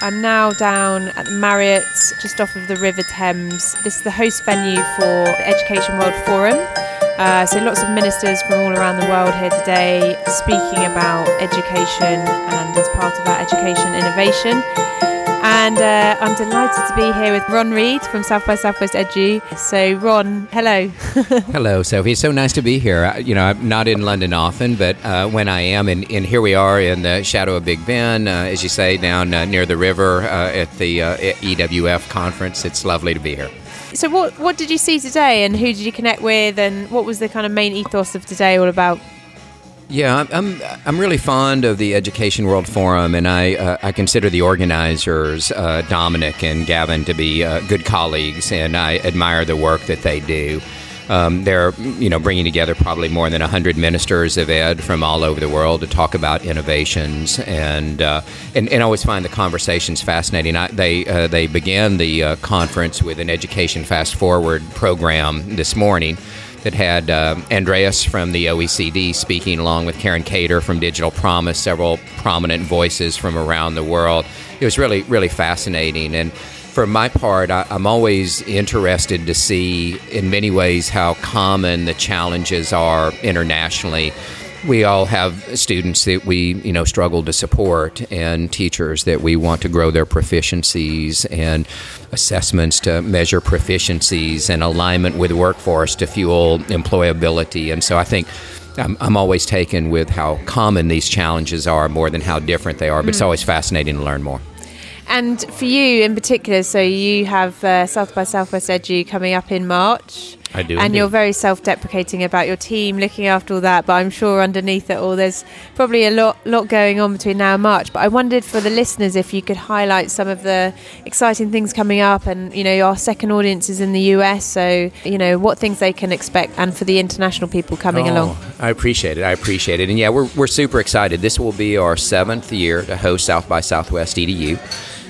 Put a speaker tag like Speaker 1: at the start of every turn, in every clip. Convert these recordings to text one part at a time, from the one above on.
Speaker 1: I'm now down at the Marriott, just off of the River Thames. This is the host venue for the Education World Forum. Uh, so, lots of ministers from all around the world here today speaking about education and as part of our education innovation. And uh, I'm delighted to be here with Ron Reed from South by Southwest Edu. So, Ron, hello.
Speaker 2: hello, Sophie. It's so nice to be here. You know, I'm not in London often, but uh, when I am, and, and, here we are in the shadow of Big Ben, uh, as you say, down uh, near the river uh, at the uh, EWF conference. It's lovely to be here.
Speaker 1: So, what what did you see today, and who did you connect with, and what was the kind of main ethos of today all about?
Speaker 2: Yeah, I'm, I'm really fond of the Education World Forum, and I uh, I consider the organizers uh, Dominic and Gavin to be uh, good colleagues, and I admire the work that they do. Um, they're you know bringing together probably more than hundred ministers of ed from all over the world to talk about innovations, and uh, and, and I always find the conversations fascinating. I, they uh, they began the uh, conference with an Education Fast Forward program this morning that had uh, Andreas from the OECD speaking, along with Karen Cator from Digital Promise, several prominent voices from around the world. It was really, really fascinating. And for my part, I, am always interested to see, in many ways, how common the challenges are internationally we all have students that we you know struggle to support and teachers that we want to grow their proficiencies and assessments to measure proficiencies and alignment with workforce to fuel employability. And so i think I'm, I'm always taken with how common these challenges are more than how different they are but mm. it's always fascinating to learn more.
Speaker 1: And for you in particular so you have uh, south by southwest edu coming up in march
Speaker 2: I do.
Speaker 1: And
Speaker 2: indeed.
Speaker 1: you're very self deprecating about your team, looking after all that. But I'm sure underneath it all, there's probably a lot, lot going on between now and March. But I wondered for the listeners if you could highlight some of the exciting things coming up. And, you know, our second audience is in the US. So, you know, what things they can expect and for the international people coming
Speaker 2: oh,
Speaker 1: along.
Speaker 2: I appreciate it. I appreciate it. And yeah, we're, we're super excited. This will be our seventh year to host South by Southwest EDU.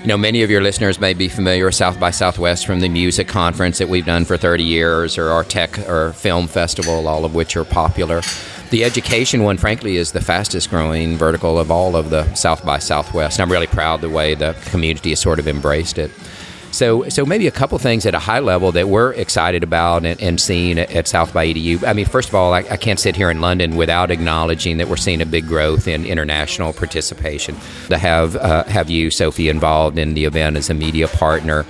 Speaker 2: You know, many of your listeners may be familiar with South by Southwest from the music conference that we've done for 30 years, or our tech or film festival, all of which are popular. The education one, frankly, is the fastest growing vertical of all of the South by Southwest. And I'm really proud the way the community has sort of embraced it. So, so maybe a couple things at a high level that we're excited about and, and seeing at, South by EDU. I mean, first of all, I, I, can't sit here in London without acknowledging that we're seeing a big growth in international participation. To have uh, have you, Sophie, involved in the event as a media partner,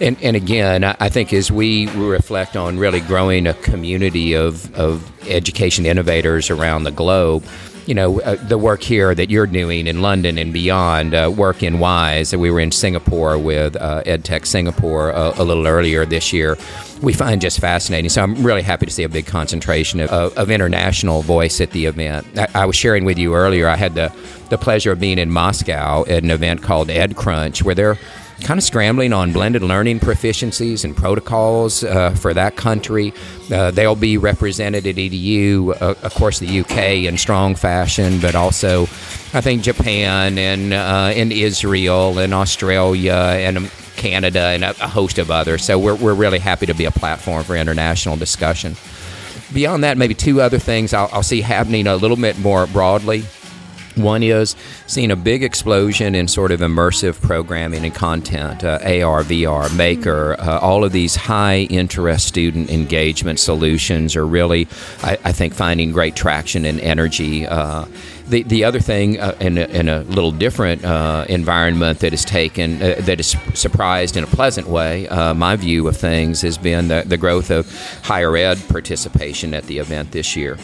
Speaker 2: and and again, I, I think as we reflect on really growing a community of of education innovators around the globe you know, uh, the work here that you're doing in London and beyond, uh, work in WISE. We were in Singapore with uh, EdTech Singapore a, a, little earlier this year. We find just fascinating. So I'm really happy to see a big concentration of, of, of international voice at the event. I, I, was sharing with you earlier, I had the, the pleasure of being in Moscow at an event called EdCrunch, where they're kind of scrambling on blended learning proficiencies and protocols uh, for that country. Uh, they'll be represented at EDU, uh, of course, the UK in strong fashion, but also I think Japan and uh, and Israel and Australia and Canada and a, a host of others. So we're, we're really happy to be a platform for international discussion. Beyond that, maybe two other things I'll, I'll see happening a little bit more broadly. One is seeing a big explosion in sort of immersive programming and content, uh, AR, VR, Maker, uh, all of these high interest student engagement solutions are really, I, I think, finding great traction and energy. Uh, the, the other thing uh, in, a, in a little different uh, environment that has taken, uh, that has surprised in a pleasant way, my view of things has been the, the growth of higher ed participation at the event this year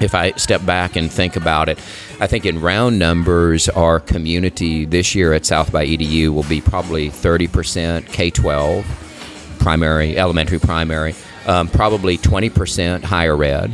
Speaker 2: if I step back and think about it, I think in round numbers, our community this year at South by EDU will be probably 30% K 12, primary, elementary, primary, um, probably 20% higher ed,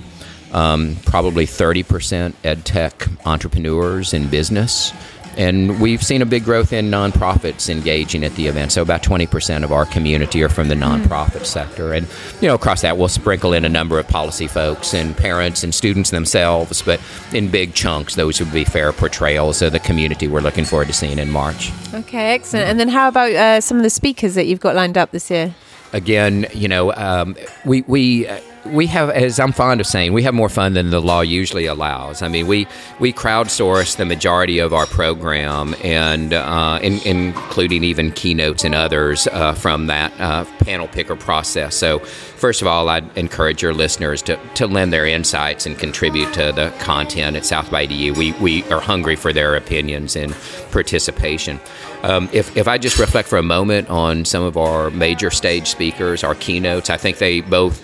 Speaker 2: um, probably 30% ed tech entrepreneurs in business. And we've seen a big growth in nonprofits engaging at the event. So about 20% of our community are from the nonprofit mm. sector. And, you know, across that, we'll sprinkle in a number of policy folks and parents and students themselves. But in big chunks, those would be fair portrayals of the community we're looking forward to seeing in March.
Speaker 1: Okay, excellent. And then how about uh, some of the speakers that you've got lined up this year?
Speaker 2: Again, you know, um, we, we we have, as I'm fond of saying, we have more fun than the law usually allows. I mean, we we crowdsource the majority of our program, and uh, in, including even keynotes and others uh, from that uh, panel picker process. So, first of all, I'd encourage your listeners to, to lend their insights and contribute to the content at South by EDU. We we are hungry for their opinions and participation. Um, if, if I just reflect for a moment on some of our major stage speakers, our keynotes, I think they both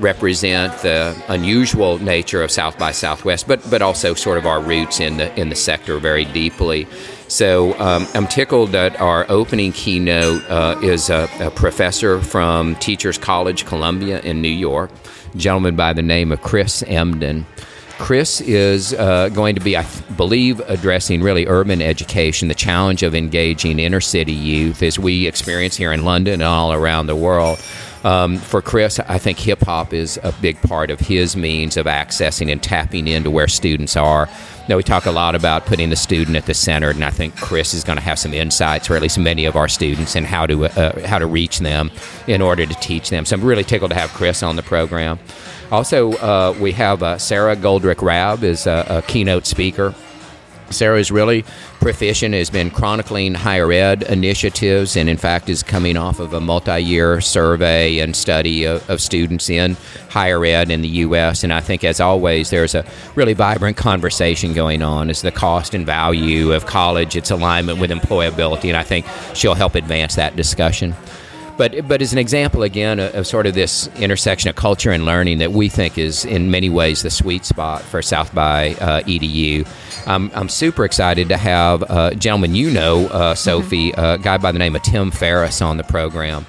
Speaker 2: represent the unusual nature of South by Southwest, but but also sort of our roots in the in the sector very deeply. So um, I'm tickled that our opening keynote uh, is a, a, professor from Teachers College, Columbia in New York, gentleman by the name of Chris Emdin. Chris is uh, going to be, I believe, addressing really urban education, the challenge of engaging inner city youth as we experience here in London and all around the world. Um, for Chris, I think hip hop is a big part of his means of accessing and tapping into where students are. Now, we talk a lot about putting the student at the center, and I think Chris is going to have some insights, or at least many of our students, in how to uh, how to reach them in order to teach them. So I'm really tickled to have Chris on the program. Also, uh, we have uh, Sara Goldrick Rab is a, a keynote speaker. Sara is really proficient, has been chronicling higher ed initiatives, and in fact is coming off of a multi year survey and study of, of, students in higher ed in the U.S. And I think, as always, there's a really vibrant conversation going on as the cost and value of college, its alignment with employability, and I think she'll help advance that discussion. But but as an example again of, of sort of this intersection of culture and learning that we think is in many ways the sweet spot for South by uh, EDU. Um, I'm super excited to have a gentleman you know, uh, Sophie, mm-hmm. a guy by the name of Tim Ferriss on the program.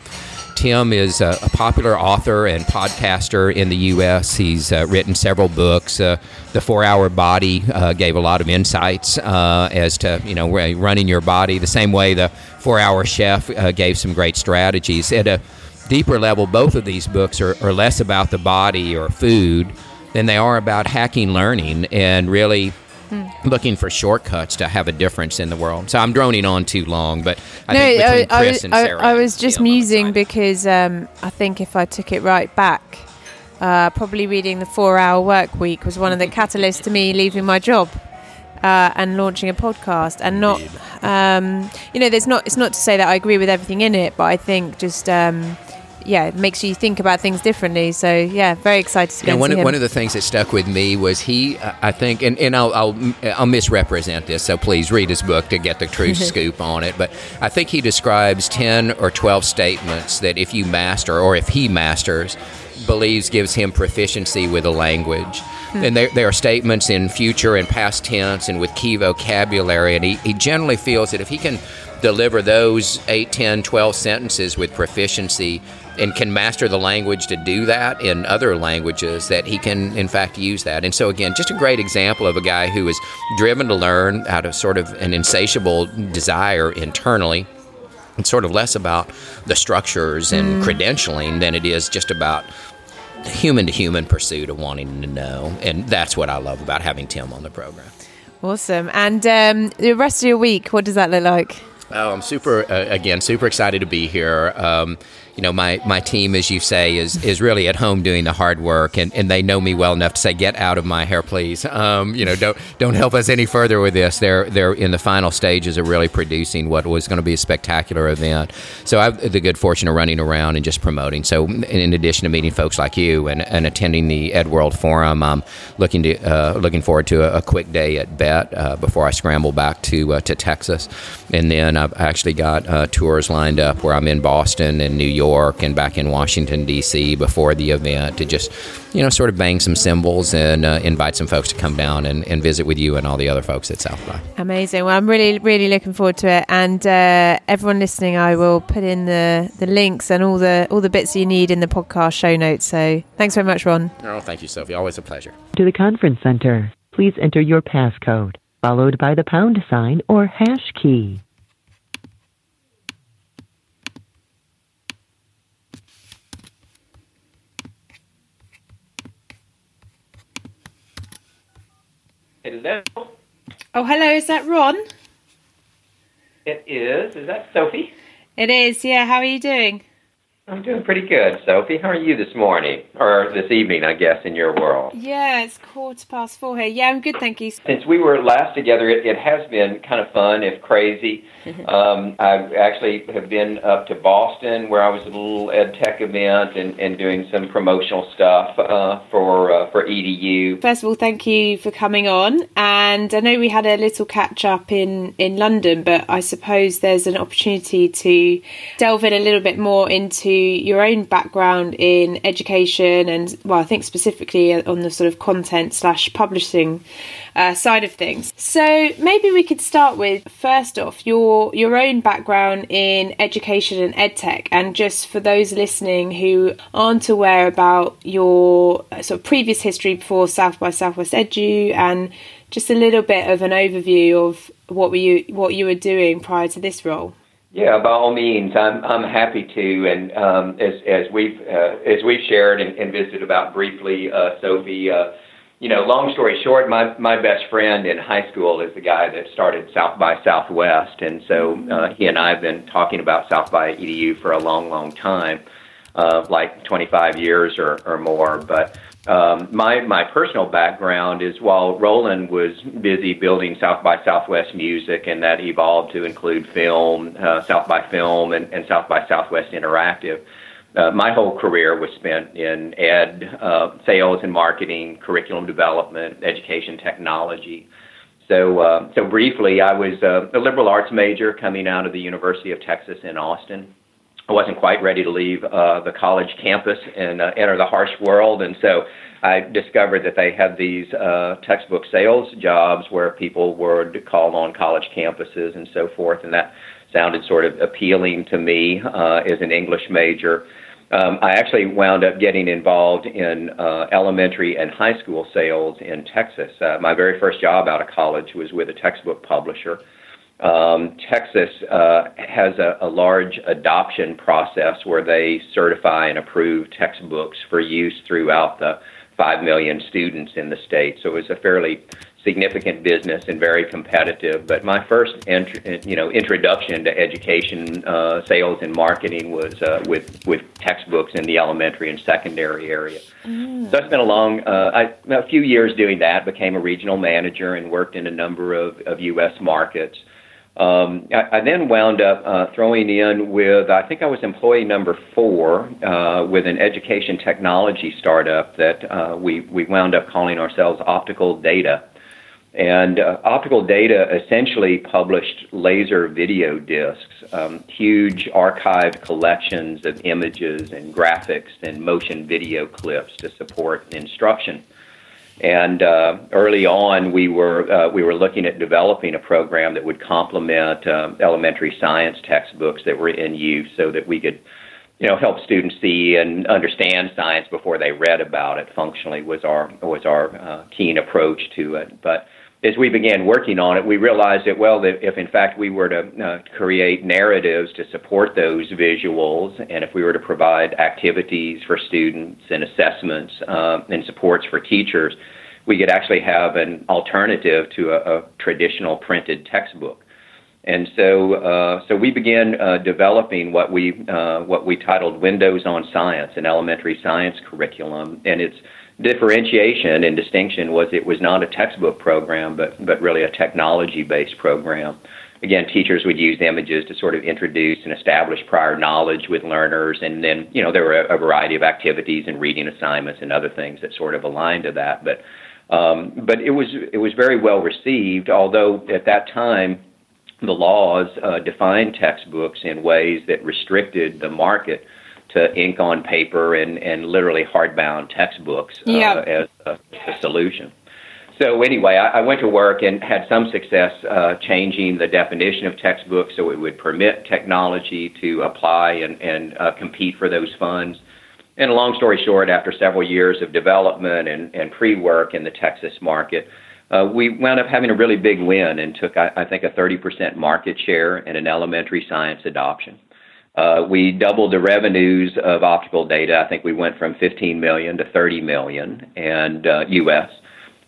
Speaker 2: Tim is a, a, popular author and podcaster in the U.S. He's uh, written several books. Uh, the Four Hour Body uh, gave a lot of insights uh, as to you know running your body. The same way the Four Hour Chef uh, gave some great strategies. At a deeper level, both of these books are, are less about the body or food than they are about hacking learning and really mm. looking for shortcuts to have a difference in the world. So I'm droning on too long, but I no, think between I, Chris I, and Sara,
Speaker 1: I, I was just musing because um, I think if I took it right back, uh, probably reading the four-hour work week was one of the catalysts to me leaving my job. Uh, and launching a podcast and not um, you know there's not it's not to say that I agree with everything in it but I think just um, yeah, it makes you think about things differently. So yeah, very excited to go.
Speaker 2: One,
Speaker 1: of,
Speaker 2: one of the things that stuck with me was he, I think, and, and I'll, I'll, I'll misrepresent this, so please read his book to get the true scoop on it. But I think he describes ten or twelve statements that if you master, or if he masters, believes gives him proficiency with a language. Hmm. And there, there are statements in future and past tense and with key vocabulary. And he, he generally feels that if he can deliver those 8, 10, 12 sentences with proficiency, and can master the language to do that in other languages that he can in fact use that. And so again just a great example of a guy who is driven to learn out of sort of an insatiable desire internally it's sort of less about the structures and mm. credentialing than it is just about the human to human pursuit of wanting to know. And that's what i love about having tim on the program.
Speaker 1: Awesome. And um, the rest of your week what does that look like?
Speaker 2: Oh, I'm super uh, again super excited to be here. Um, you know, my, my team, as you say, is is really at home doing the hard work, and, and they know me well enough to say, "Get out of my hair, please." Um, you know, don't don't help us any further with this. They're they're in the final stages of really producing what was going to be a spectacular event. So I have the good fortune of running around and just promoting. So in addition to meeting folks like you and, and attending the Ed World Forum, I'm looking to uh, looking forward to a, a, quick day at Bett uh, before I scramble back to uh, to Texas, and then I've actually got uh, tours lined up where I'm in Boston and New York York and back in Washington, D.C. before the event to just, you know, sort of bang some cymbals and uh, invite some folks to come down and, and visit with you and all the other folks at South by.
Speaker 1: Amazing. Well, I'm really, really looking forward to it. And uh, everyone listening, I will put in the, the links and all the all the bits you need in the podcast show notes. So thanks very much, Ron.
Speaker 2: Oh, thank you, Sophie. Always a pleasure.
Speaker 3: To the conference center, please enter your passcode, followed by the pound sign or hash key.
Speaker 4: Hello.
Speaker 1: Oh, hello. Is that Ron?
Speaker 4: It is. Is that Sophie?
Speaker 1: It is. Yeah. How are you doing?
Speaker 2: I'm doing pretty good, Sophie. How are you this morning? Or this evening, I guess, in your world?
Speaker 1: Yeah, it's quarter past four here. Yeah, I'm good, thank you.
Speaker 2: Since we were last together, it, it has been kind of fun, if crazy. um, I actually have been up to Boston where I was at a little ed tech event and, and doing some promotional stuff uh, for uh, for EDU.
Speaker 1: First of all, thank you for coming on. And I know we had a little catch up in, in London, but I suppose there's an opportunity to delve in a little bit more into your own background in education and, well, I think specifically on the sort of content slash publishing uh, side of things. So maybe we could start with first off your your own background in education and edtech, and just for those listening who aren't aware about your uh, sort of previous history before South by Southwest Edu, and just a little bit of an overview of what were you what you were doing prior to this role.
Speaker 2: Yeah, by all means, I'm I'm happy to, and um, as as we've uh, as we've shared and, and visited about briefly, uh, Sophie. Uh, you know, long story short, my my best friend in high school is the guy that started South by Southwest, and so uh, he and I have been talking about South by EDU for a long, long time, uh, like 25 years or, or more. But um, my my personal background is while Roland was busy building South by Southwest music, and that evolved to include film, uh, South by Film, and, and South by Southwest Interactive. Uh, my whole career was spent in ed, uh, sales and marketing, curriculum development, education technology. So, uh, so briefly, I was a, a liberal arts major coming out of the University of Texas in Austin. I wasn't quite ready to leave uh, the college campus and uh, enter the harsh world, and so I discovered that they had these uh, textbook sales jobs where people would call on college campuses and so forth, and that sounded sort of appealing to me uh, as an English major. Um, I actually wound up getting involved in uh, elementary and high school sales in Texas. Uh, my very first job out of college was with a textbook publisher. Um, Texas uh, has a, a large adoption process where they certify and approve textbooks for use throughout the 5 million students in the state. So it was a fairly significant business and very competitive. But my first, int- you know, introduction to education, uh, sales, and marketing was uh, with with textbooks in the elementary and secondary area. Mm. So I spent a long, uh, I, a few years doing that. Became a regional manager and worked in a number of, of U.S. markets. Um, I, I, then wound up uh, throwing in with, I think I was employee number four uh, with an education technology startup that uh, we, we wound up calling ourselves Optical Data. And uh, Optical Data essentially published laser video discs, um, huge archived collections of images and graphics and motion video clips to support instruction. And uh, early on, we were uh, we were looking at developing a program that would complement uh, elementary science textbooks that were in use, so that we could, you know, help students see and understand science before they read about it. Functionally, was our was our uh, keen approach to it. But as we began working on it, we realized that well, that if in fact we were to uh, create narratives to support those visuals, and if we were to provide activities for students and assessments uh, and supports for teachers, we could actually have an alternative to a, a traditional printed textbook. And so, uh, so we began uh, developing what we uh, what we titled Windows on Science, an elementary science curriculum, and it's differentiation and distinction was it was not a textbook program, but, but really a technology based program. Again, teachers would use images to sort of introduce and establish prior knowledge with learners, and then you know there were a, a variety of activities and reading assignments and other things that sort of aligned to that. But um, but it was it was very well received, although at that time the laws uh, defined textbooks in ways that restricted the market to ink on paper and, and literally hardbound textbooks uh, yep. as a, a, solution. So anyway, I, I, went to work and had some success uh, changing the definition of textbooks so it would permit technology to apply and, and uh, compete for those funds. And a long story short, after several years of development and, and pre-work in the Texas market, uh, we wound up having a really big win and took, I, I think, a 30% market share in an elementary science adoption. Uh, we doubled the revenues of optical data. I think we went from 15 million to 30 million, and uh, U.S.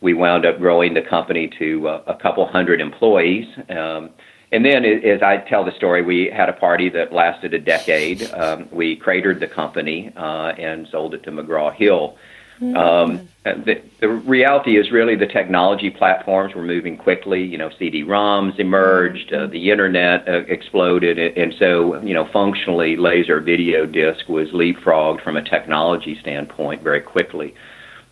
Speaker 2: We wound up growing the company to uh, a couple hundred employees, um, and then, as I tell the story, we had a party that lasted a decade. Um, we cratered the company uh, and sold it to McGraw Hill. Um, the, the reality is really the technology platforms were moving quickly. You know, CD-ROMs emerged, uh, the internet uh, exploded, and so you know, functionally, laser video disc was leapfrogged from a technology standpoint very quickly.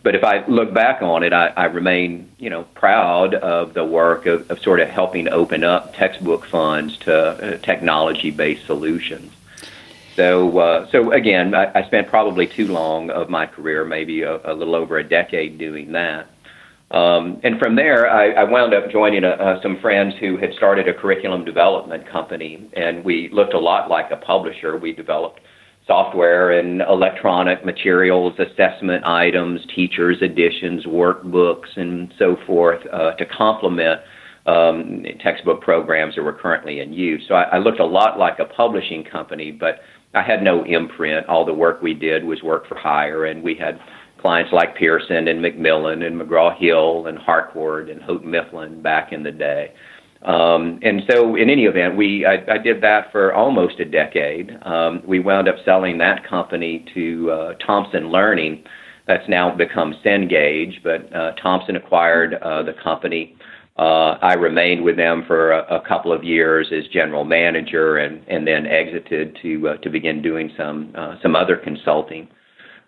Speaker 2: But if I look back on it, I, I remain, you know, proud of the work of, of sort of helping open up textbook funds to uh, technology-based solutions. So, uh, so again, I, I spent probably too long of my career, maybe a, a little over a decade, doing that. Um, and from there, I, I wound up joining a, uh, some friends who had started a curriculum development company, and we looked a lot like a publisher. We developed software and electronic materials, assessment items, teachers' editions, workbooks, and so forth uh, to complement um, textbook programs that were currently in use. So I, I looked a lot like a publishing company, but I had no imprint. All the work we did was work for hire, and we had clients like Pearson and Macmillan and McGraw Hill and Harcourt and Houghton Mifflin back in the day. Um, and so, in any event, we I, I did that for almost a decade. Um, we wound up selling that company to uh, Thomson Learning. That's now become Cengage, but uh, Thomson acquired uh, the company. Uh, I remained with them for a, a, couple of years as general manager, and, and then exited to uh, to begin doing some uh, some other consulting.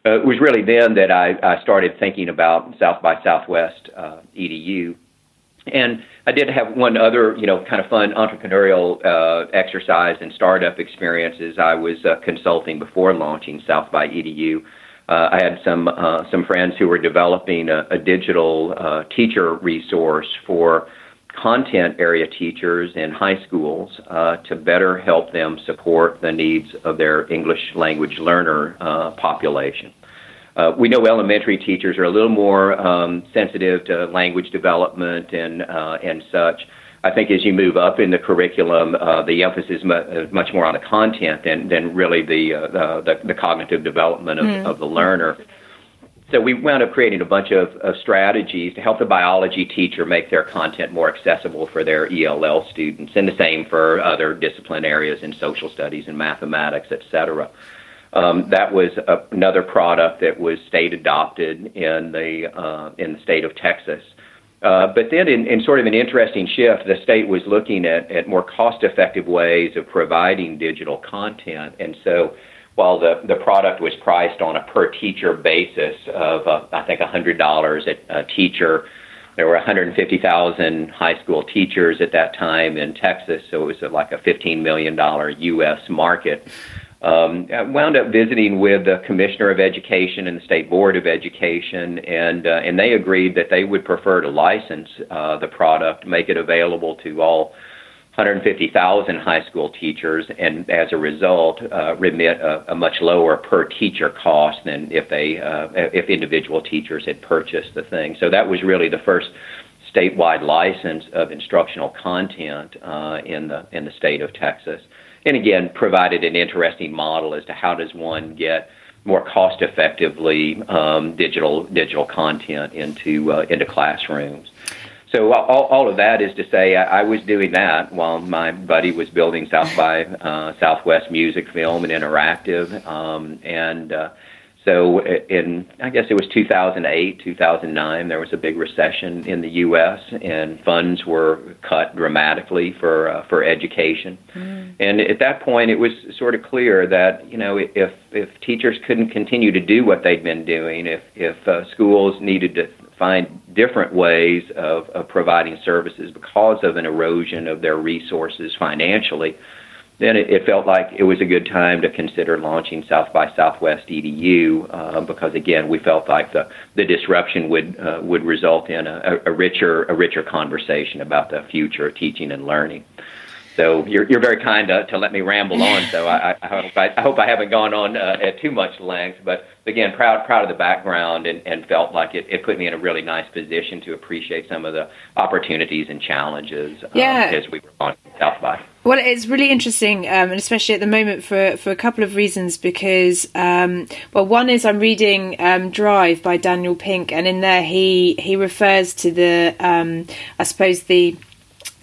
Speaker 2: it was really then that I, I started thinking about South by Southwest EDU and I did have one other, you know, kind of fun entrepreneurial uh, exercise and startup experiences. I was uh, consulting before launching South by EDU. Uh, I had some uh, some friends who were developing a, a digital uh, teacher resource for content area teachers in high schools uh, to better help them support the needs of their English language learner population. Uh, we know elementary teachers are a little more um, sensitive to language development and uh, and such. I think as you move up in the curriculum, uh, the emphasis is much more on the content than than really the uh, the, the, cognitive development of, mm. of the learner. So we wound up creating a bunch of, of strategies to help the biology teacher make their content more accessible for their ELL students, and the same for other discipline areas in social studies and mathematics, et cetera. Um, that was a, another product that was state adopted in the uh, in the state of Texas. Uh, but then, in, in, sort of an interesting shift, the state was looking at, at more cost-effective ways of providing digital content, and so while the, the product was priced on a per teacher basis of uh, I think $100 a, a teacher, there were 150,000 high school teachers at that time in Texas, so it was like a $15 million U.S. market. Um, I wound up visiting with the Commissioner of Education and the State Board of Education, and uh, and they agreed that they would prefer to license uh, the product, make it available to all 150,000 high school teachers, and as a result, uh, remit a, a, much lower per teacher cost than if they uh, if individual teachers had purchased the thing. So that was really the first statewide license of instructional content uh, in the in the state of Texas and again provided an interesting model as to how does one get more cost effectively um, digital digital content into uh, into classrooms. So all, all of that is to say, I, I was doing that while my buddy was building South by uh, Southwest Music, Film, and Interactive, um, and uh, so in, I guess it was 2008, 2009, there was a big recession in the U.S. and funds were cut dramatically for uh, for education. Mm. And at that point, it was sort of clear that you know if if teachers couldn't continue to do what they'd been doing, if if uh, schools needed to find different ways of, of providing services because of an erosion of their resources financially, then it, it, felt like it was a good time to consider launching South by Southwest EDU uh, because again we felt like the, the disruption would uh, would result in a, a, richer a richer conversation about the future of teaching and learning. So you're you're very kind to, to let me ramble on. So I, I hope I, I hope I haven't gone on uh, at too much length. But again, proud proud of the background and, and felt like it, it put me in a really nice position to appreciate some of the opportunities and challenges um, yeah. as we were on South by.
Speaker 1: Well, it's really interesting, um, and especially at the moment for, for a couple of reasons. Because, um, well, one is I'm reading um, Drive by Daniel Pink, and in there he he refers to the, um, I suppose the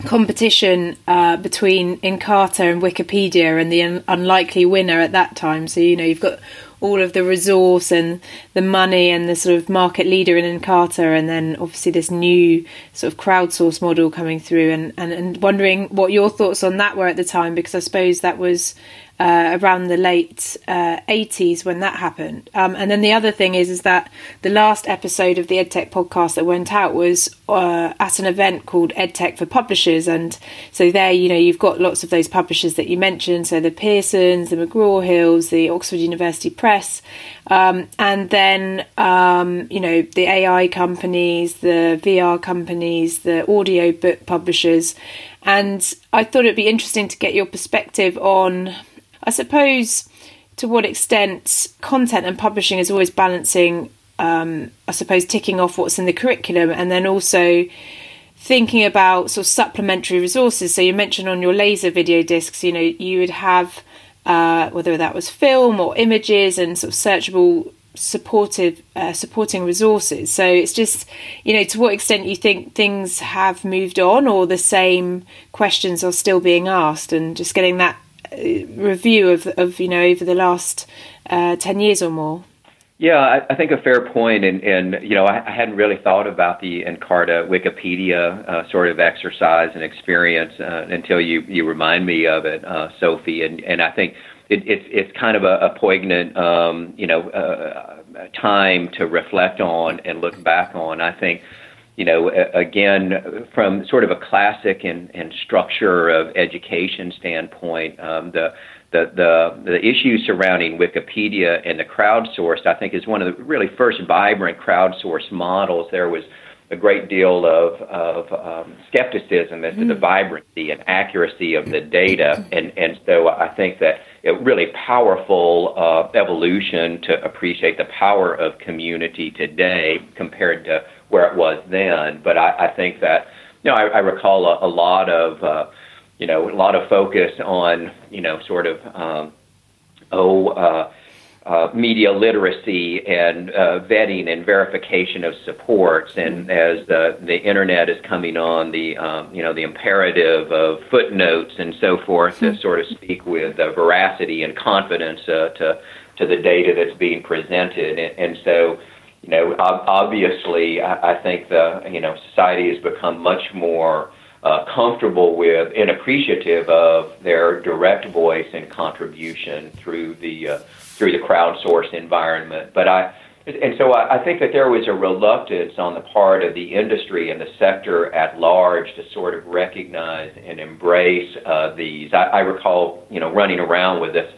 Speaker 1: competition uh, between Encarta and Wikipedia and the un- unlikely winner at that time. So, you know, you've got all of the resource and the money and the sort of market leader in Encarta, and then obviously this new sort of crowdsource model coming through, and, and, and wondering what your thoughts on that were at the time, because I suppose that was uh, around the late uh, 80s when that happened. Um, and then the other thing is is that the last episode of the EdTech podcast that went out was uh, at an event called EdTech for Publishers, and so there you know you've got lots of those publishers that you mentioned, so the Pearsons, the McGraw Hills, the Oxford University Press, um, and then um, you know the AI companies, the VR companies, the audio book publishers. And I thought it'd be interesting to get your perspective on I suppose to what extent content and publishing is always balancing, um, I suppose, ticking off what's in the curriculum and then also thinking about sort of supplementary resources. So you mentioned on your laser video discs, you know, you would have uh, whether that was film or images and sort of searchable supportive uh, supporting resources so it's just you know to what extent you think things have moved on or the same questions are still being asked and just getting that review of, of you know over the last uh, ten years or more.
Speaker 2: Yeah, I, I think a fair point, and, and you know, I, I hadn't really thought about the Encarta Wikipedia uh, sort of exercise and experience uh, until you you remind me of it, uh, Sophie, and and I think it, it's it's kind of a, a poignant um, you know uh, time to reflect on and look back on. I think you know, again, from sort of a classic and, and structure of education standpoint, um, the, the, the, the issues surrounding Wikipedia and the crowdsourced, I think, is one of the really first vibrant crowdsourced models. There was a great deal of, of um, skepticism as to the mm. vibrancy and accuracy of the data. And, and so I think that a really powerful uh, evolution to appreciate the power of community today compared to where it was then. But I, I think that you know I, I recall a, a lot of uh, you know a lot of focus on you know sort of um, oh. Uh, uh, media literacy and uh, vetting and verification of supports, and as the the internet is coming on, the um, you know the imperative of footnotes and so forth to sort of speak with uh, veracity and confidence uh, to to the data that's being presented, and, and so you know, obviously, I, I think the you know society has become much more uh, comfortable with and appreciative of their direct voice and contribution through the uh, through the crowdsourced environment. But I and so I, I think that there was a reluctance on the part of the industry and the sector at large to sort of recognize and embrace uh, these. I, I recall, you know, running around with this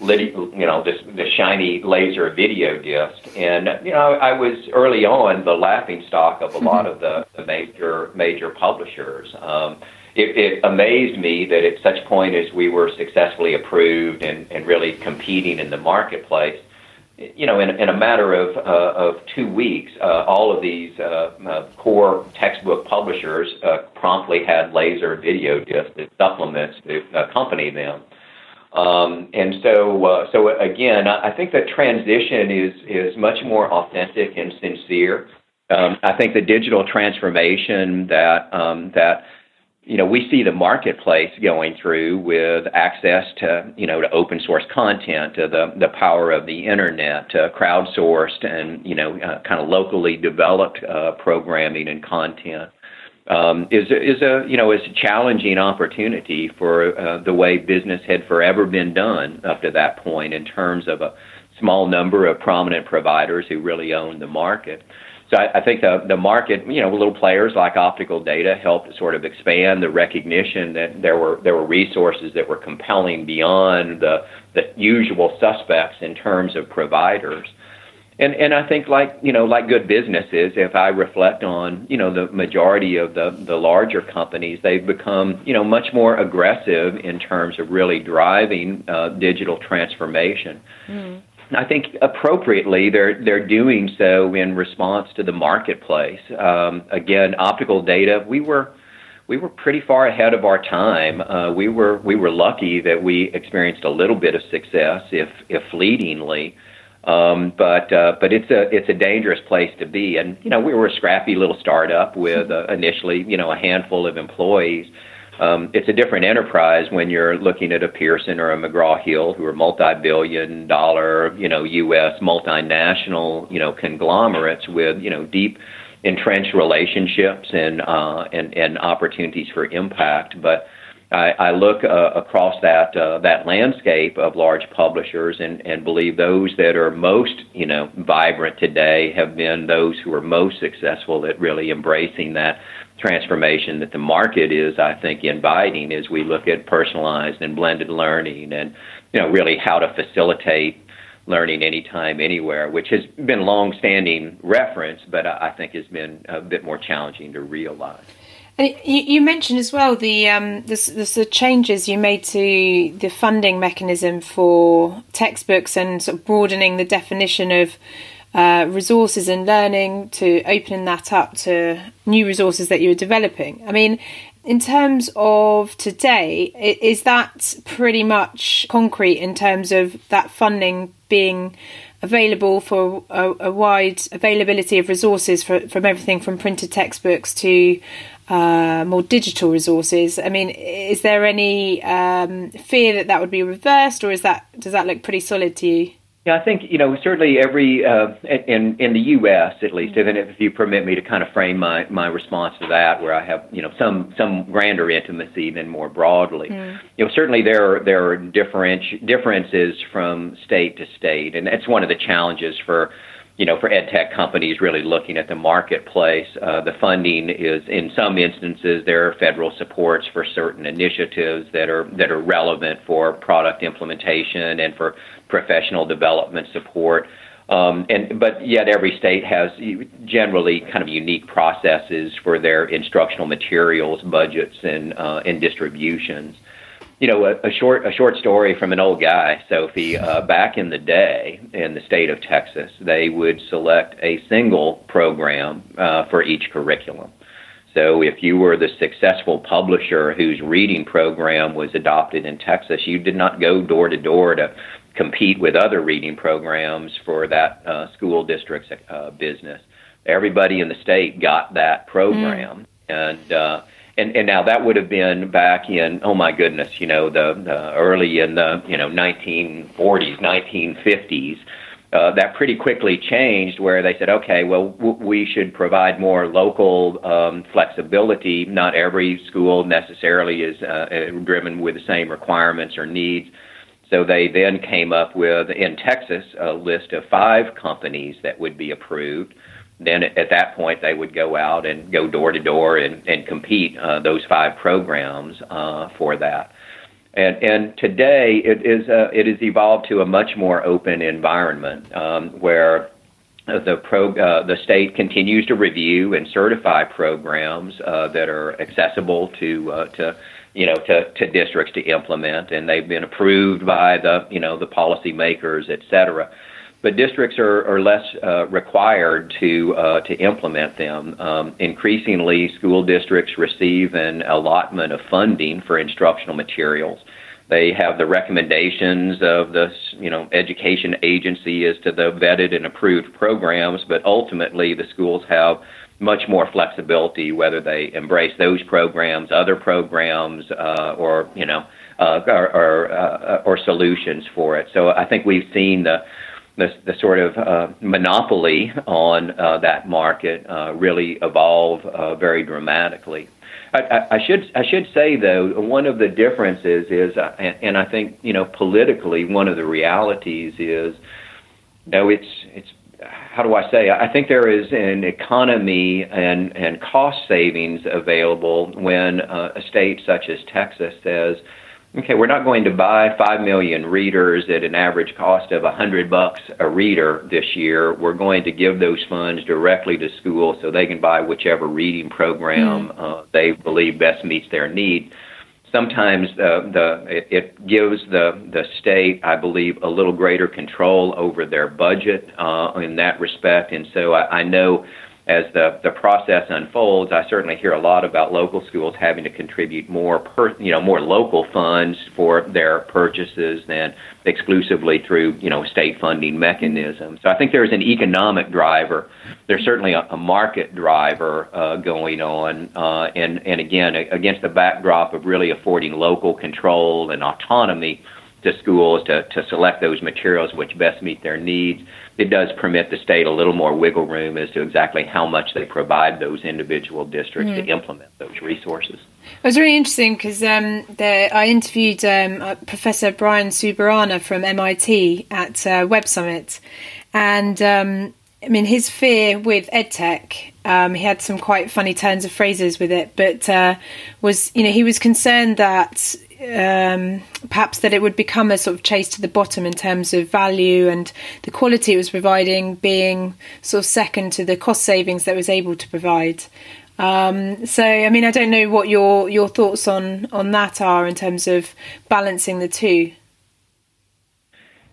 Speaker 2: you know, this the shiny laser video disc. And you know, I was early on the laughing stock of a lot of the, the major major publishers. Um, it, it amazed me that at such point as we were successfully approved and, and really competing in the marketplace, you know, in, in a matter of, uh, of two weeks, uh, all of these uh, uh, core textbook publishers uh, promptly had laser video discs as supplements to accompany them. Um, and so, uh, so again, I think the transition is is much more authentic and sincere. Um, I think the digital transformation that um, that you know we see the marketplace going through with access to you know to open source content, to the the power of the internet, to crowdsourced and you know uh, kind of locally developed uh, programming and content um, is is a you know is a challenging opportunity for uh, the way business had forever been done up to that point in terms of a small number of prominent providers who really own the market. So I, I think the the market, you know, little players like optical data helped sort of expand the recognition that there were there were resources that were compelling beyond the the usual suspects in terms of providers. And and I think like you know like good businesses, if I reflect on you know the majority of the the larger companies, they've become you know much more aggressive in terms of really driving uh, digital transformation. Mm. I think appropriately they're they're doing so in response to the marketplace. Um, again, optical data, we were we were pretty far ahead of our time. Uh, we were we were lucky that we experienced a little bit of success, if if fleetingly, Um, but uh, but it's a it's a dangerous place to be, and you know we were a scrappy little startup with uh, initially you know a handful of employees. Um, it's a different enterprise when you're looking at a Pearson or a McGraw Hill, who are multi-billion dollar, you know, U.S. multinational, you know, conglomerates with, you know, deep entrenched relationships and uh, and and opportunities for impact. But I, I look uh, across that uh, that landscape of large publishers and, and believe those that are most you know vibrant today have been those who are most successful at really embracing that transformation that the market is I think inviting as we look at personalized and blended learning and you know really how to facilitate learning anytime anywhere which has been long-standing reference but I think has been a bit more challenging to realize.
Speaker 1: You, you mentioned as well the, um, the, the the changes you made to the funding mechanism for textbooks and sort of broadening the definition of uh, resources and learning to opening that up to new resources that you were developing. I mean, in terms of today, is that pretty much concrete in terms of that funding being available for a, a wide availability of resources for, from everything from printed textbooks to uh, more digital resources. I mean, is there any um, fear that that would be reversed, or is that does that look pretty solid to you?
Speaker 2: Yeah, I think you know certainly every uh, in in the U.S. at least, even if you permit me to kind of frame my my response to that, where I have you know some some grander intimacy than more broadly. Mm. You know, certainly there are there are different differences from state to state, and that's one of the challenges for you know, for ed tech companies really looking at the marketplace. Uh, the funding is, in some instances, there are federal supports for certain initiatives that are that are relevant for product implementation and for professional development support. Um, and but yet every state has generally kind of unique processes for their instructional materials, budgets, and uh, and distributions you know, a, a, short a short story from an old guy, Sophie. Uh, back in the day, in the state of Texas, they would select a single program uh, for each curriculum. So, if you were the successful publisher whose reading program was adopted in Texas, you did not go door to door to compete with other reading programs for that uh, school district's uh, business. Everybody in the state got that program, mm. and uh, and and now that would have been back in oh my goodness you know the, the early in the you know 1940s 1950s uh, that pretty quickly changed where they said okay well w- we should provide more local um, flexibility. Not every school necessarily is uh, uh driven with the same requirements or needs. So they then came up with in Texas a list of five companies that would be approved then at that point they would go out and go door to door and, and compete uh, those five programs uh, for that. And, and today it is uh, it has evolved to a much more open environment um, where the pro uh, the state continues to review and certify programs uh, that are accessible to uh, to you know to, to districts to implement, and they've been approved by the you know the policymakers, et cetera but districts are, are less uh, required to uh, to implement them. Um, increasingly, school districts receive an allotment of funding for instructional materials. They have the recommendations of the you know education agency as to the vetted and approved programs, but ultimately the schools have much more flexibility whether they embrace those programs, other programs, uh, or you know, uh, or or, uh, or solutions for it. So I think we've seen the the, the sort of uh, monopoly on uh, that market uh, really evolve uh, very dramatically. I, I, I, should I should say though one of the differences is, uh, and, and, I think you know politically one of the realities is, you know, it's it's how do I say? I think there is an economy and and cost savings available when uh, a state such as Texas says Okay, we're not going to buy 5 million readers at an average cost of 100 bucks a reader this year. We're going to give those funds directly to schools so they can buy whichever reading program mm-hmm. uh, they believe best meets their need. Sometimes uh, the it, it gives the the state, I believe, a little greater control over their budget uh, in that respect. And so I, I know as the, the process unfolds, I certainly hear a lot about local schools having to contribute more per, you know more local funds for their purchases than exclusively through you know state funding mechanisms. So I think there's an economic driver. There's certainly a, a market driver uh, going on, uh, and and again against the backdrop of really affording local control and autonomy to schools to, to select those materials which best meet their needs. It does permit the state a little more wiggle room as to exactly how much they provide those individual districts mm. to implement those resources.
Speaker 1: It was really interesting because um, I interviewed um, uh, Professor Brian Subirana from MIT at uh, Web Summit, and um, I mean his fear with EdTech. Um, he had some quite funny turns of phrases with it, but uh, was you know he was concerned that um, perhaps that it would become a sort of chase to the bottom in terms of value and the quality it was providing being sort of second to the cost savings that it was able to provide. Um, so, I mean, I don't know what your your thoughts on on that are in terms of balancing the two.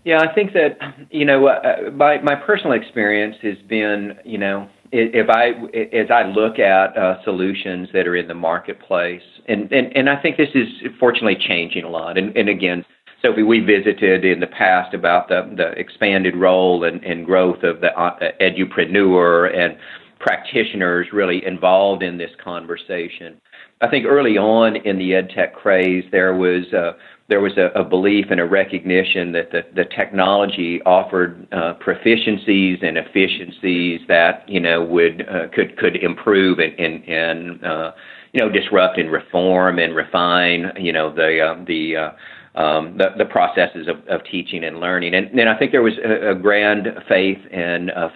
Speaker 2: Yeah, I think that you know uh, my my personal experience has been you know if I as I look at uh, solutions that are in the marketplace, and, and and I think this is fortunately changing a lot. And, and again, Sophie, we visited in the past about the the expanded role and, and growth of the uh, edupreneur and practitioners really involved in this conversation. I think early on in the edtech craze, there was uh, there was a, a, belief and a recognition that the, the technology offered uh, proficiencies and efficiencies that you know would uh, could could improve and and, and uh, you know disrupt and reform and refine you know the uh, the uh, um, the, the processes of, of teaching and learning and, and I think there was a, a grand faith and uh,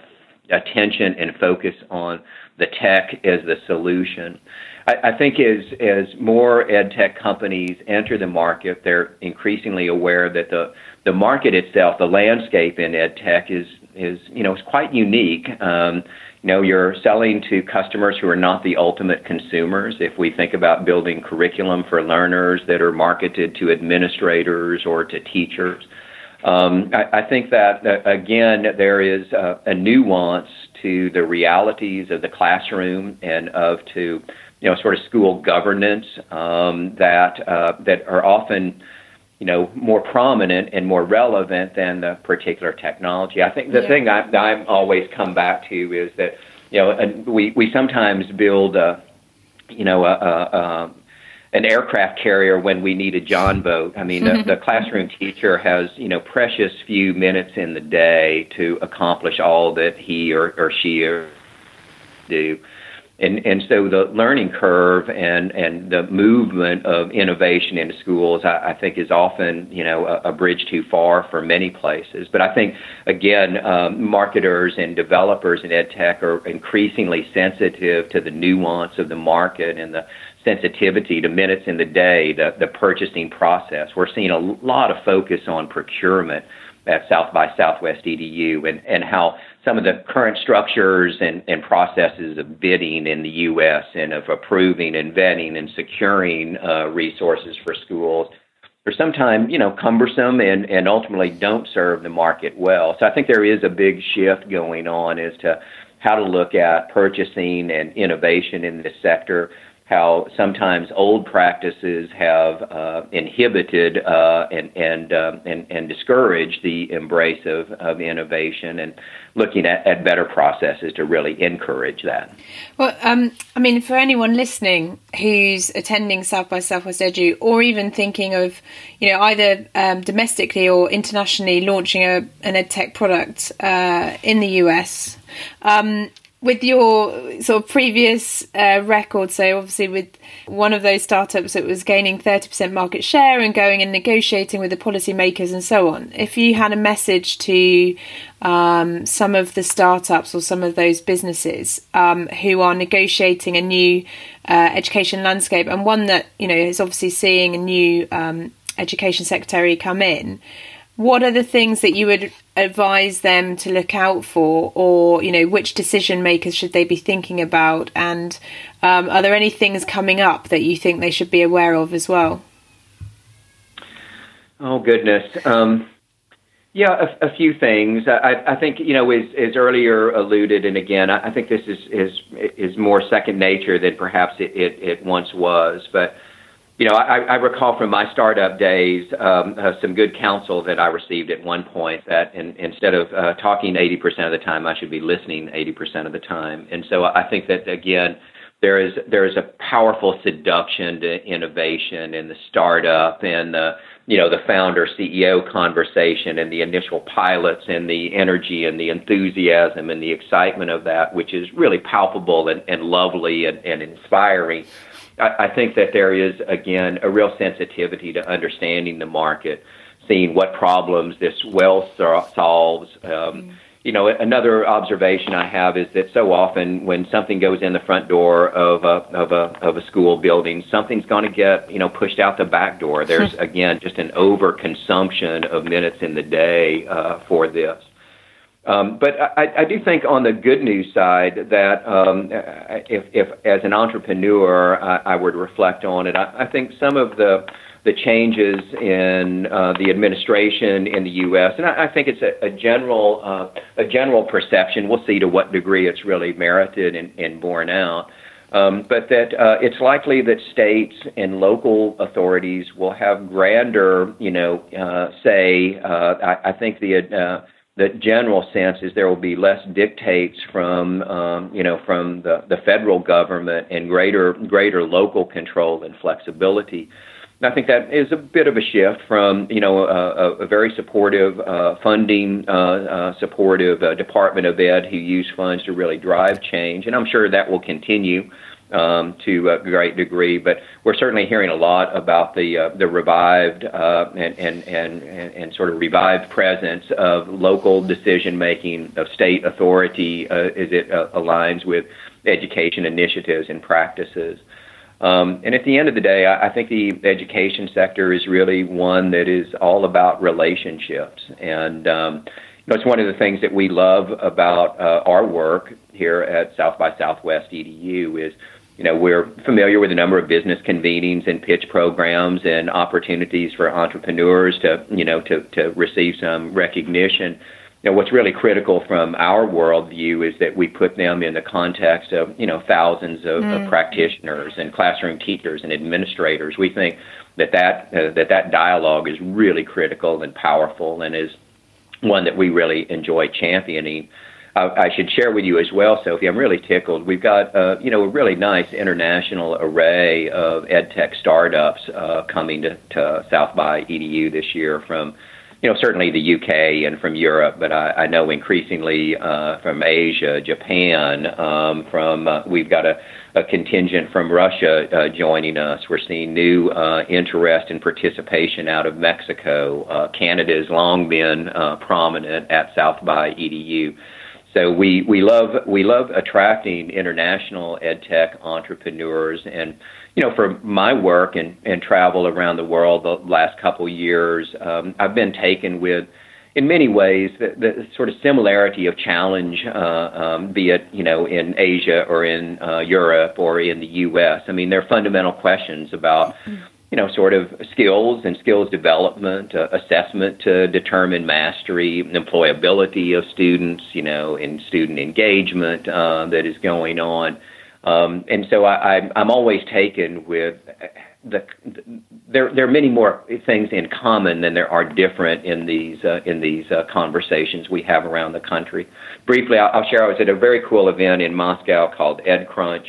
Speaker 2: attention and focus on the tech as the solution. I, I think as as more ed tech companies enter the market, they're increasingly aware that the the market itself, the landscape in ed tech is is you know is quite unique. Um, know, you're selling to customers who are not the ultimate consumers. If we think about building curriculum for learners that are marketed to administrators or to teachers, um, I, I, think that uh, again there is a, a nuance to the realities of the classroom and of to you know, sort of school governance um, that uh, that are often, you know, more prominent and more relevant than the particular technology. I think the yeah. thing I, I always come back to is that, you know, we we sometimes build a, you know, a, a, a an aircraft carrier when we need a John boat. I mean, the, mm-hmm. the classroom teacher has, you know, precious few minutes in the day to accomplish all that he or, or she or do and and so the learning curve and and the movement of innovation into schools, I, I think, is often you know a, a, bridge too far for many places. But I think again, um, marketers and developers in ed tech are increasingly sensitive to the nuance of the market and the sensitivity to minutes in the day, the the purchasing process. We're seeing a lot of focus on procurement at South by Southwest EDU and, and how some of the current structures and, and processes of bidding in the U.S. and of approving and vetting and securing uh, resources for schools are sometimes, you know, cumbersome and, and ultimately don't serve the market well. So I think there is a big shift going on as to how to look at purchasing and innovation in this sector how sometimes old practices have uh, inhibited uh, and and, uh, and and discouraged the embrace of, of innovation and looking at, at better processes to really encourage that.
Speaker 1: Well, um, I mean, for anyone listening who's attending South by Southwest Edu or even thinking of, you know, either um, domestically or internationally launching a, an edtech product uh, in the US. Um, with your sort of previous uh, record, so obviously with one of those startups that was gaining 30% market share and going and negotiating with the policymakers and so on, if you had a message to um, some of the startups or some of those businesses um, who are negotiating a new uh, education landscape and one that, you know, is obviously seeing a new um, education secretary come in, what are the things that you would advise them to look out for or you know which decision makers should they be thinking about and um, are there any things coming up that you think they should be aware of as well
Speaker 2: oh goodness um, Yeah, a, a few things. I, I, think you know, as, earlier alluded, and again, I, I think this is, is is more second nature than perhaps it, it, it once was. But you know, I, I recall from my startup days um, uh, some good counsel that I received at one point that in, instead of uh, talking 80% of the time, I should be listening 80% of the time. And so I think that again, there is there is a powerful seduction to innovation in the startup and the you know the founder CEO conversation and the initial pilots and the energy and the enthusiasm and the excitement of that, which is really palpable and, and lovely and, and inspiring. I, I think that there is, again, a real sensitivity to understanding the market, seeing what problems this well solves. Um, mm. You know, another observation I have is that so often when something goes in the front door of a of a of a school building, something's going to get you know pushed out the back door. There's again just an overconsumption of minutes in the day uh, for this. Um, but I, I, do think on the good news side that um, if, if, as an entrepreneur I, I would reflect on it, I, I, think some of the the changes in uh, the administration in the U.S. and I, think it's a, a general uh, a general perception. We'll see to what degree it's really merited and, and borne out. Um, but that uh, it's likely that states and local authorities will have grander, you know, uh, say. Uh, I, I think the uh, the general sense is there will be less dictates from um, you know from the, the federal government and greater greater local control and flexibility. I think that is a bit of a shift from you know a, a very supportive uh, funding uh, uh, supportive uh, Department of Ed who use funds to really drive change, and I'm sure that will continue um, to a great degree. But we're certainly hearing a lot about the uh, the revived uh, and, and, and and sort of revived presence of local decision making of state authority as it aligns with education initiatives and practices. Um, and at the end of the day, I, I think the education sector is really one that is all about relationships and. Um, you know, it's one of the things that we love about uh, our work here at South by Southwest EDU is you know, we're familiar with a number of business convenings and pitch programs and opportunities for entrepreneurs to, you know, to, to receive some recognition. You know, what's really critical from our worldview is that we put them in the context of, you know, thousands of, mm. of practitioners and classroom teachers and administrators. We think that that, uh, that that dialogue is really critical and powerful and is one that we really enjoy championing. Uh, I should share with you as well, Sophie. I'm really tickled. We've got uh, you know a really nice international array of ed tech startups uh, coming to, to South by EDU this year from you know certainly the UK and from Europe, but I, I know increasingly uh, from Asia, Japan. Um, from uh, we've got a, a contingent from Russia uh, joining us. We're seeing new uh, interest and participation out of Mexico. Uh, Canada has long been uh, prominent at South by EDU. So we, we love we love attracting international ed tech entrepreneurs and you know for my work and, and travel around the world the last couple years um, I've been taken with in many ways the, the sort of similarity of challenge uh, um, be it you know in Asia or in uh, Europe or in the U.S. I mean there are fundamental questions about you know, sort of skills and skills development, uh, assessment to determine mastery, employability of students, you know, and student engagement uh, that is going on. Um, and so I, I'm always taken with the, there. There are many more things in common than there are different in these uh, in these uh, conversations we have around the country. Briefly, I'll, I'll share. I was at a very cool event in Moscow called EdCrunch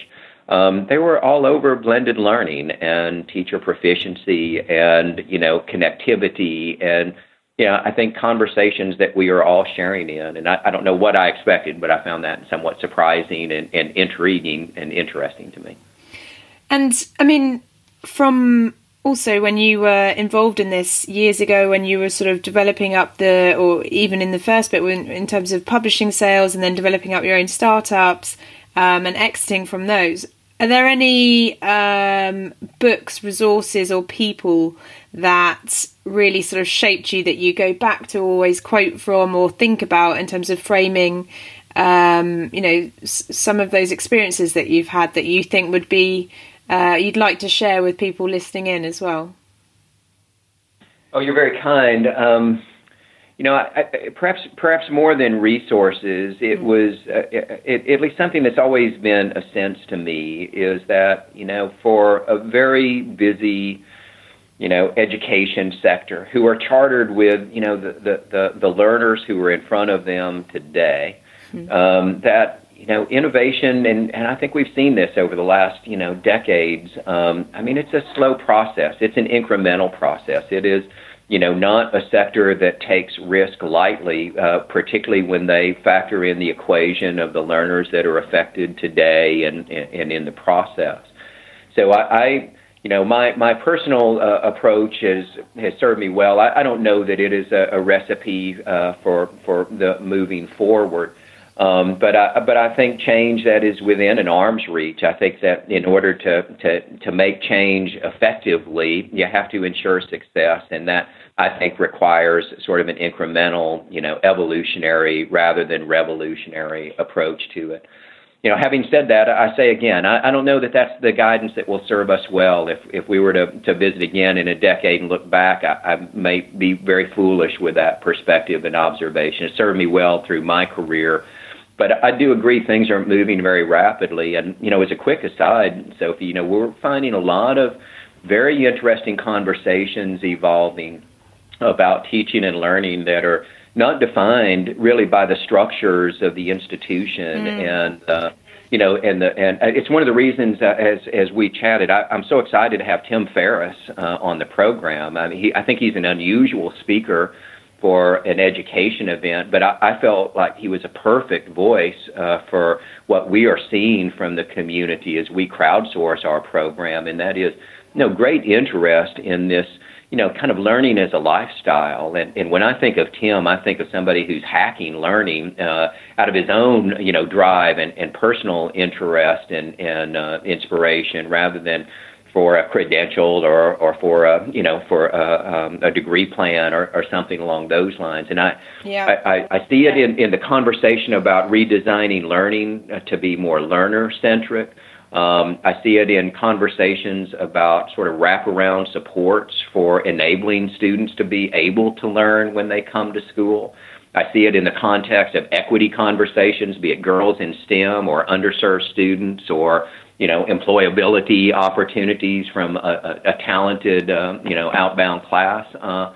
Speaker 2: um, they were all over blended learning and teacher proficiency and you know connectivity and yeah, I think conversations that we are all sharing in. And I, I don't know what I expected, but I found that somewhat surprising and, and intriguing and interesting to me.
Speaker 1: And I mean, from also when you were involved in this years ago when you were sort of developing up the or even in the first bit when, in terms of publishing sales and then developing up your own startups um, and exiting from those. Are there any um, books, resources, or people that really sort of shaped you that you go back to always quote from or think about in terms of framing, um, you know, s- some of those experiences that you've had that you think would be uh, you'd like to share with people listening in as well?
Speaker 2: Oh, you're very kind. Um, you know, I, I, perhaps perhaps more than resources, it mm-hmm. was uh, it, at least something that's always been a sense to me is that you know for a very busy you know education sector who are chartered with you know the the the, the learners who are in front of them today, mm-hmm. um, that you know innovation and and I think we've seen this over the last you know decades. Um, I mean, it's a slow process. It's an incremental process. It is you know, not a sector that takes risk lightly, uh, particularly when they factor in the equation of the learners that are affected today and, and in the process. So I, I you know, my, my personal uh, approach has, has served me well. I, I don't know that it is a, a recipe uh, for, for the moving forward. Um, but I, but I think change that is within an arm's reach. I think that in order to, to, to make change effectively, you have to ensure success, and that I think requires sort of an incremental, you know, evolutionary rather than revolutionary approach to it. You know, having said that, I say again, I, I don't know that that's the guidance that will serve us well. If if we were to, to visit again in a decade and look back, I, I may be very foolish with that perspective and observation. It served me well through my career but I do agree things are moving very rapidly. And you know, as a quick aside, Sophie, you know, we're finding a lot of very interesting conversations evolving about teaching and learning that are not defined really by the structures of the institution mm. and uh, you know and the and it's one of the reasons uh, as as we chatted I, I'm so excited to have Tim Ferriss uh, on the program I mean he I think he's an unusual speaker for an education event, but I, I felt like he was a perfect voice uh, for what we are seeing from the community as we crowdsource our program, and that is, you know, great interest in this, you know, kind of learning as a lifestyle. And, and when I think of Tim, I think of somebody who's hacking learning uh, out of his own, you know, drive and, and personal interest and, and uh, inspiration rather than for a credential or or for a you know for a, um, a degree plan or, or something along those lines. And I yeah. I, I see it in, in the conversation about redesigning learning uh, to be more learner centric. Um, I see it in conversations about sort of wraparound supports for enabling students to be able to learn when they come to school. I see it in the context of equity conversations, be it girls in STEM or underserved students or you know, employability opportunities from a, a, a talented, uh, you know, outbound class. Uh,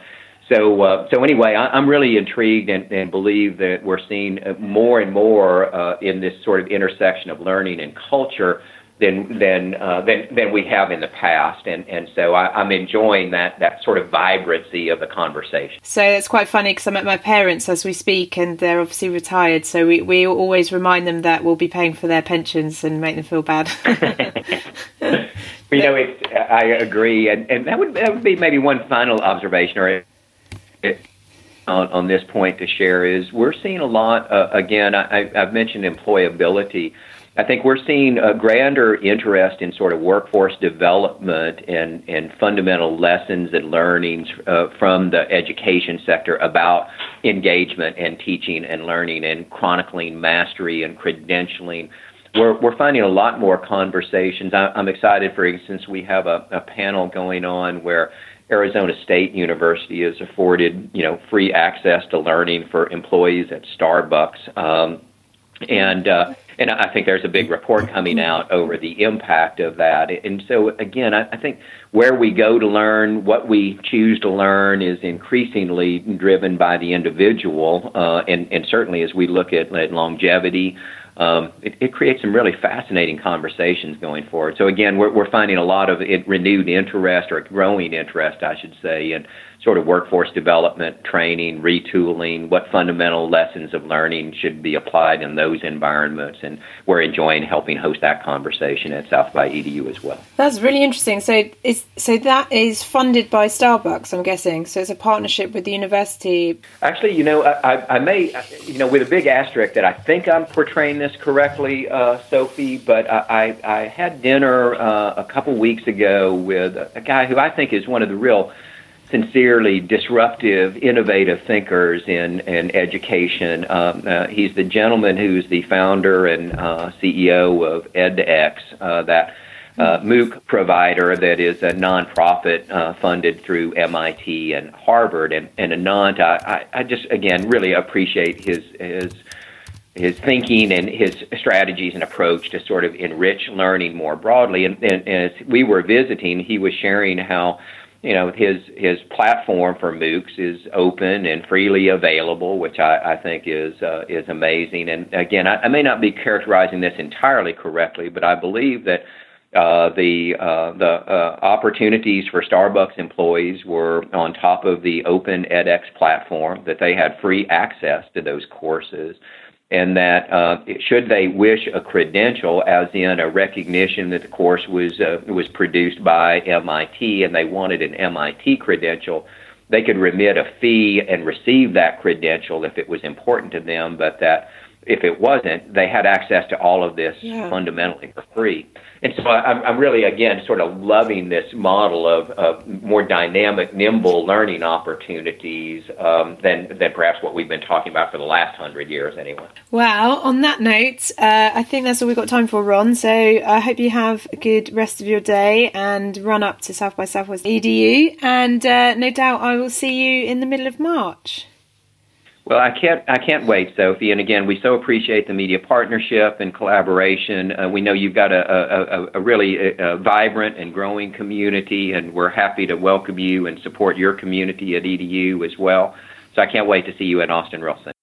Speaker 2: so, uh, so anyway, I, am really intrigued and, and, believe that we're seeing more and more uh, in this sort of intersection of learning and culture than than uh, than than we have in the past, and and so I, am enjoying that that sort of vibrancy of the conversation.
Speaker 1: So it's quite funny because I'm at my parents as we speak, and they're obviously retired, so we we always remind them that we'll be paying for their pensions and make them feel bad.
Speaker 2: you know, it's, I agree, and and that would that would be maybe one final observation or. on, on this point to share is we're seeing a lot uh, again I, I've mentioned employability I think we're seeing a grander interest in sort of workforce development and, and fundamental lessons and learnings uh, from the education sector about engagement and teaching and learning and chronicling mastery and credentialing. We're, we're finding a lot more conversations. I, I'm excited, for instance, we have a, a panel going on where Arizona State University has afforded, you know, free access to learning for employees at Starbucks. Um, and uh, and I think there's a big report coming out over the impact of that. And so, again, I, think where we go to learn, what we choose to learn, is increasingly driven by the individual. Uh, and, and certainly, as we look at, at longevity, um, it, it, creates some really fascinating conversations going forward. So again, we're, we're finding a lot of renewed interest or growing interest, I should say, in sort of workforce development, training, retooling, what fundamental lessons of learning should be applied in those environments. And we're enjoying helping host that conversation at South by EDU as well.
Speaker 1: That's really interesting. So is so that is funded by Starbucks, I'm guessing. So it's a partnership with the university.
Speaker 2: Actually, you know, I, I may, you know, with a big asterisk that I think I'm portraying this correctly, uh, Sophie, but I, I, I had dinner uh, a couple weeks ago with a guy who I think is one of the real sincerely disruptive, innovative thinkers in, in education. Um, uh, he's the gentleman who's the founder and uh, CEO of EdX, uh, that uh, MOOC provider that is a nonprofit uh, funded through MIT and Harvard. And, and Anant, I, I just again really appreciate his his his thinking and his strategies and approach to sort of enrich learning more broadly. And, and, and as we were visiting, he was sharing how you know his his platform for MOOCs is open and freely available, which I, I think is uh, is amazing. And again, I, I may not be characterizing this entirely correctly, but I believe that uh, the uh, the uh, opportunities for Starbucks employees were on top of the Open edX platform, that they had free access to those courses, and that uh, should they wish a credential, as in a recognition that the course was uh, was produced by MIT and they wanted an MIT credential, they could remit a fee and receive that credential if it was important to them, but that if it wasn't, they had access to all of this yeah. fundamentally for free. And so I'm, I'm really, again, sort of loving this model of, of more dynamic, nimble learning opportunities um, than, than perhaps what we've been talking about for the last hundred years, anyway.
Speaker 1: Well, on that note, uh, I think that's all we've got time for, Ron. So I hope you have a good rest of your day and run up to South by Southwest EDU. And uh, no doubt I will see you in the middle of March.
Speaker 2: Well, I can't I can't wait, Sophie. And again, we so appreciate the media partnership and collaboration. Uh, we know you've got a, a, a really a uh, uh, vibrant and growing community, and we're happy to welcome you and support your community at EDU as well. So I can't wait to see you in Austin real soon.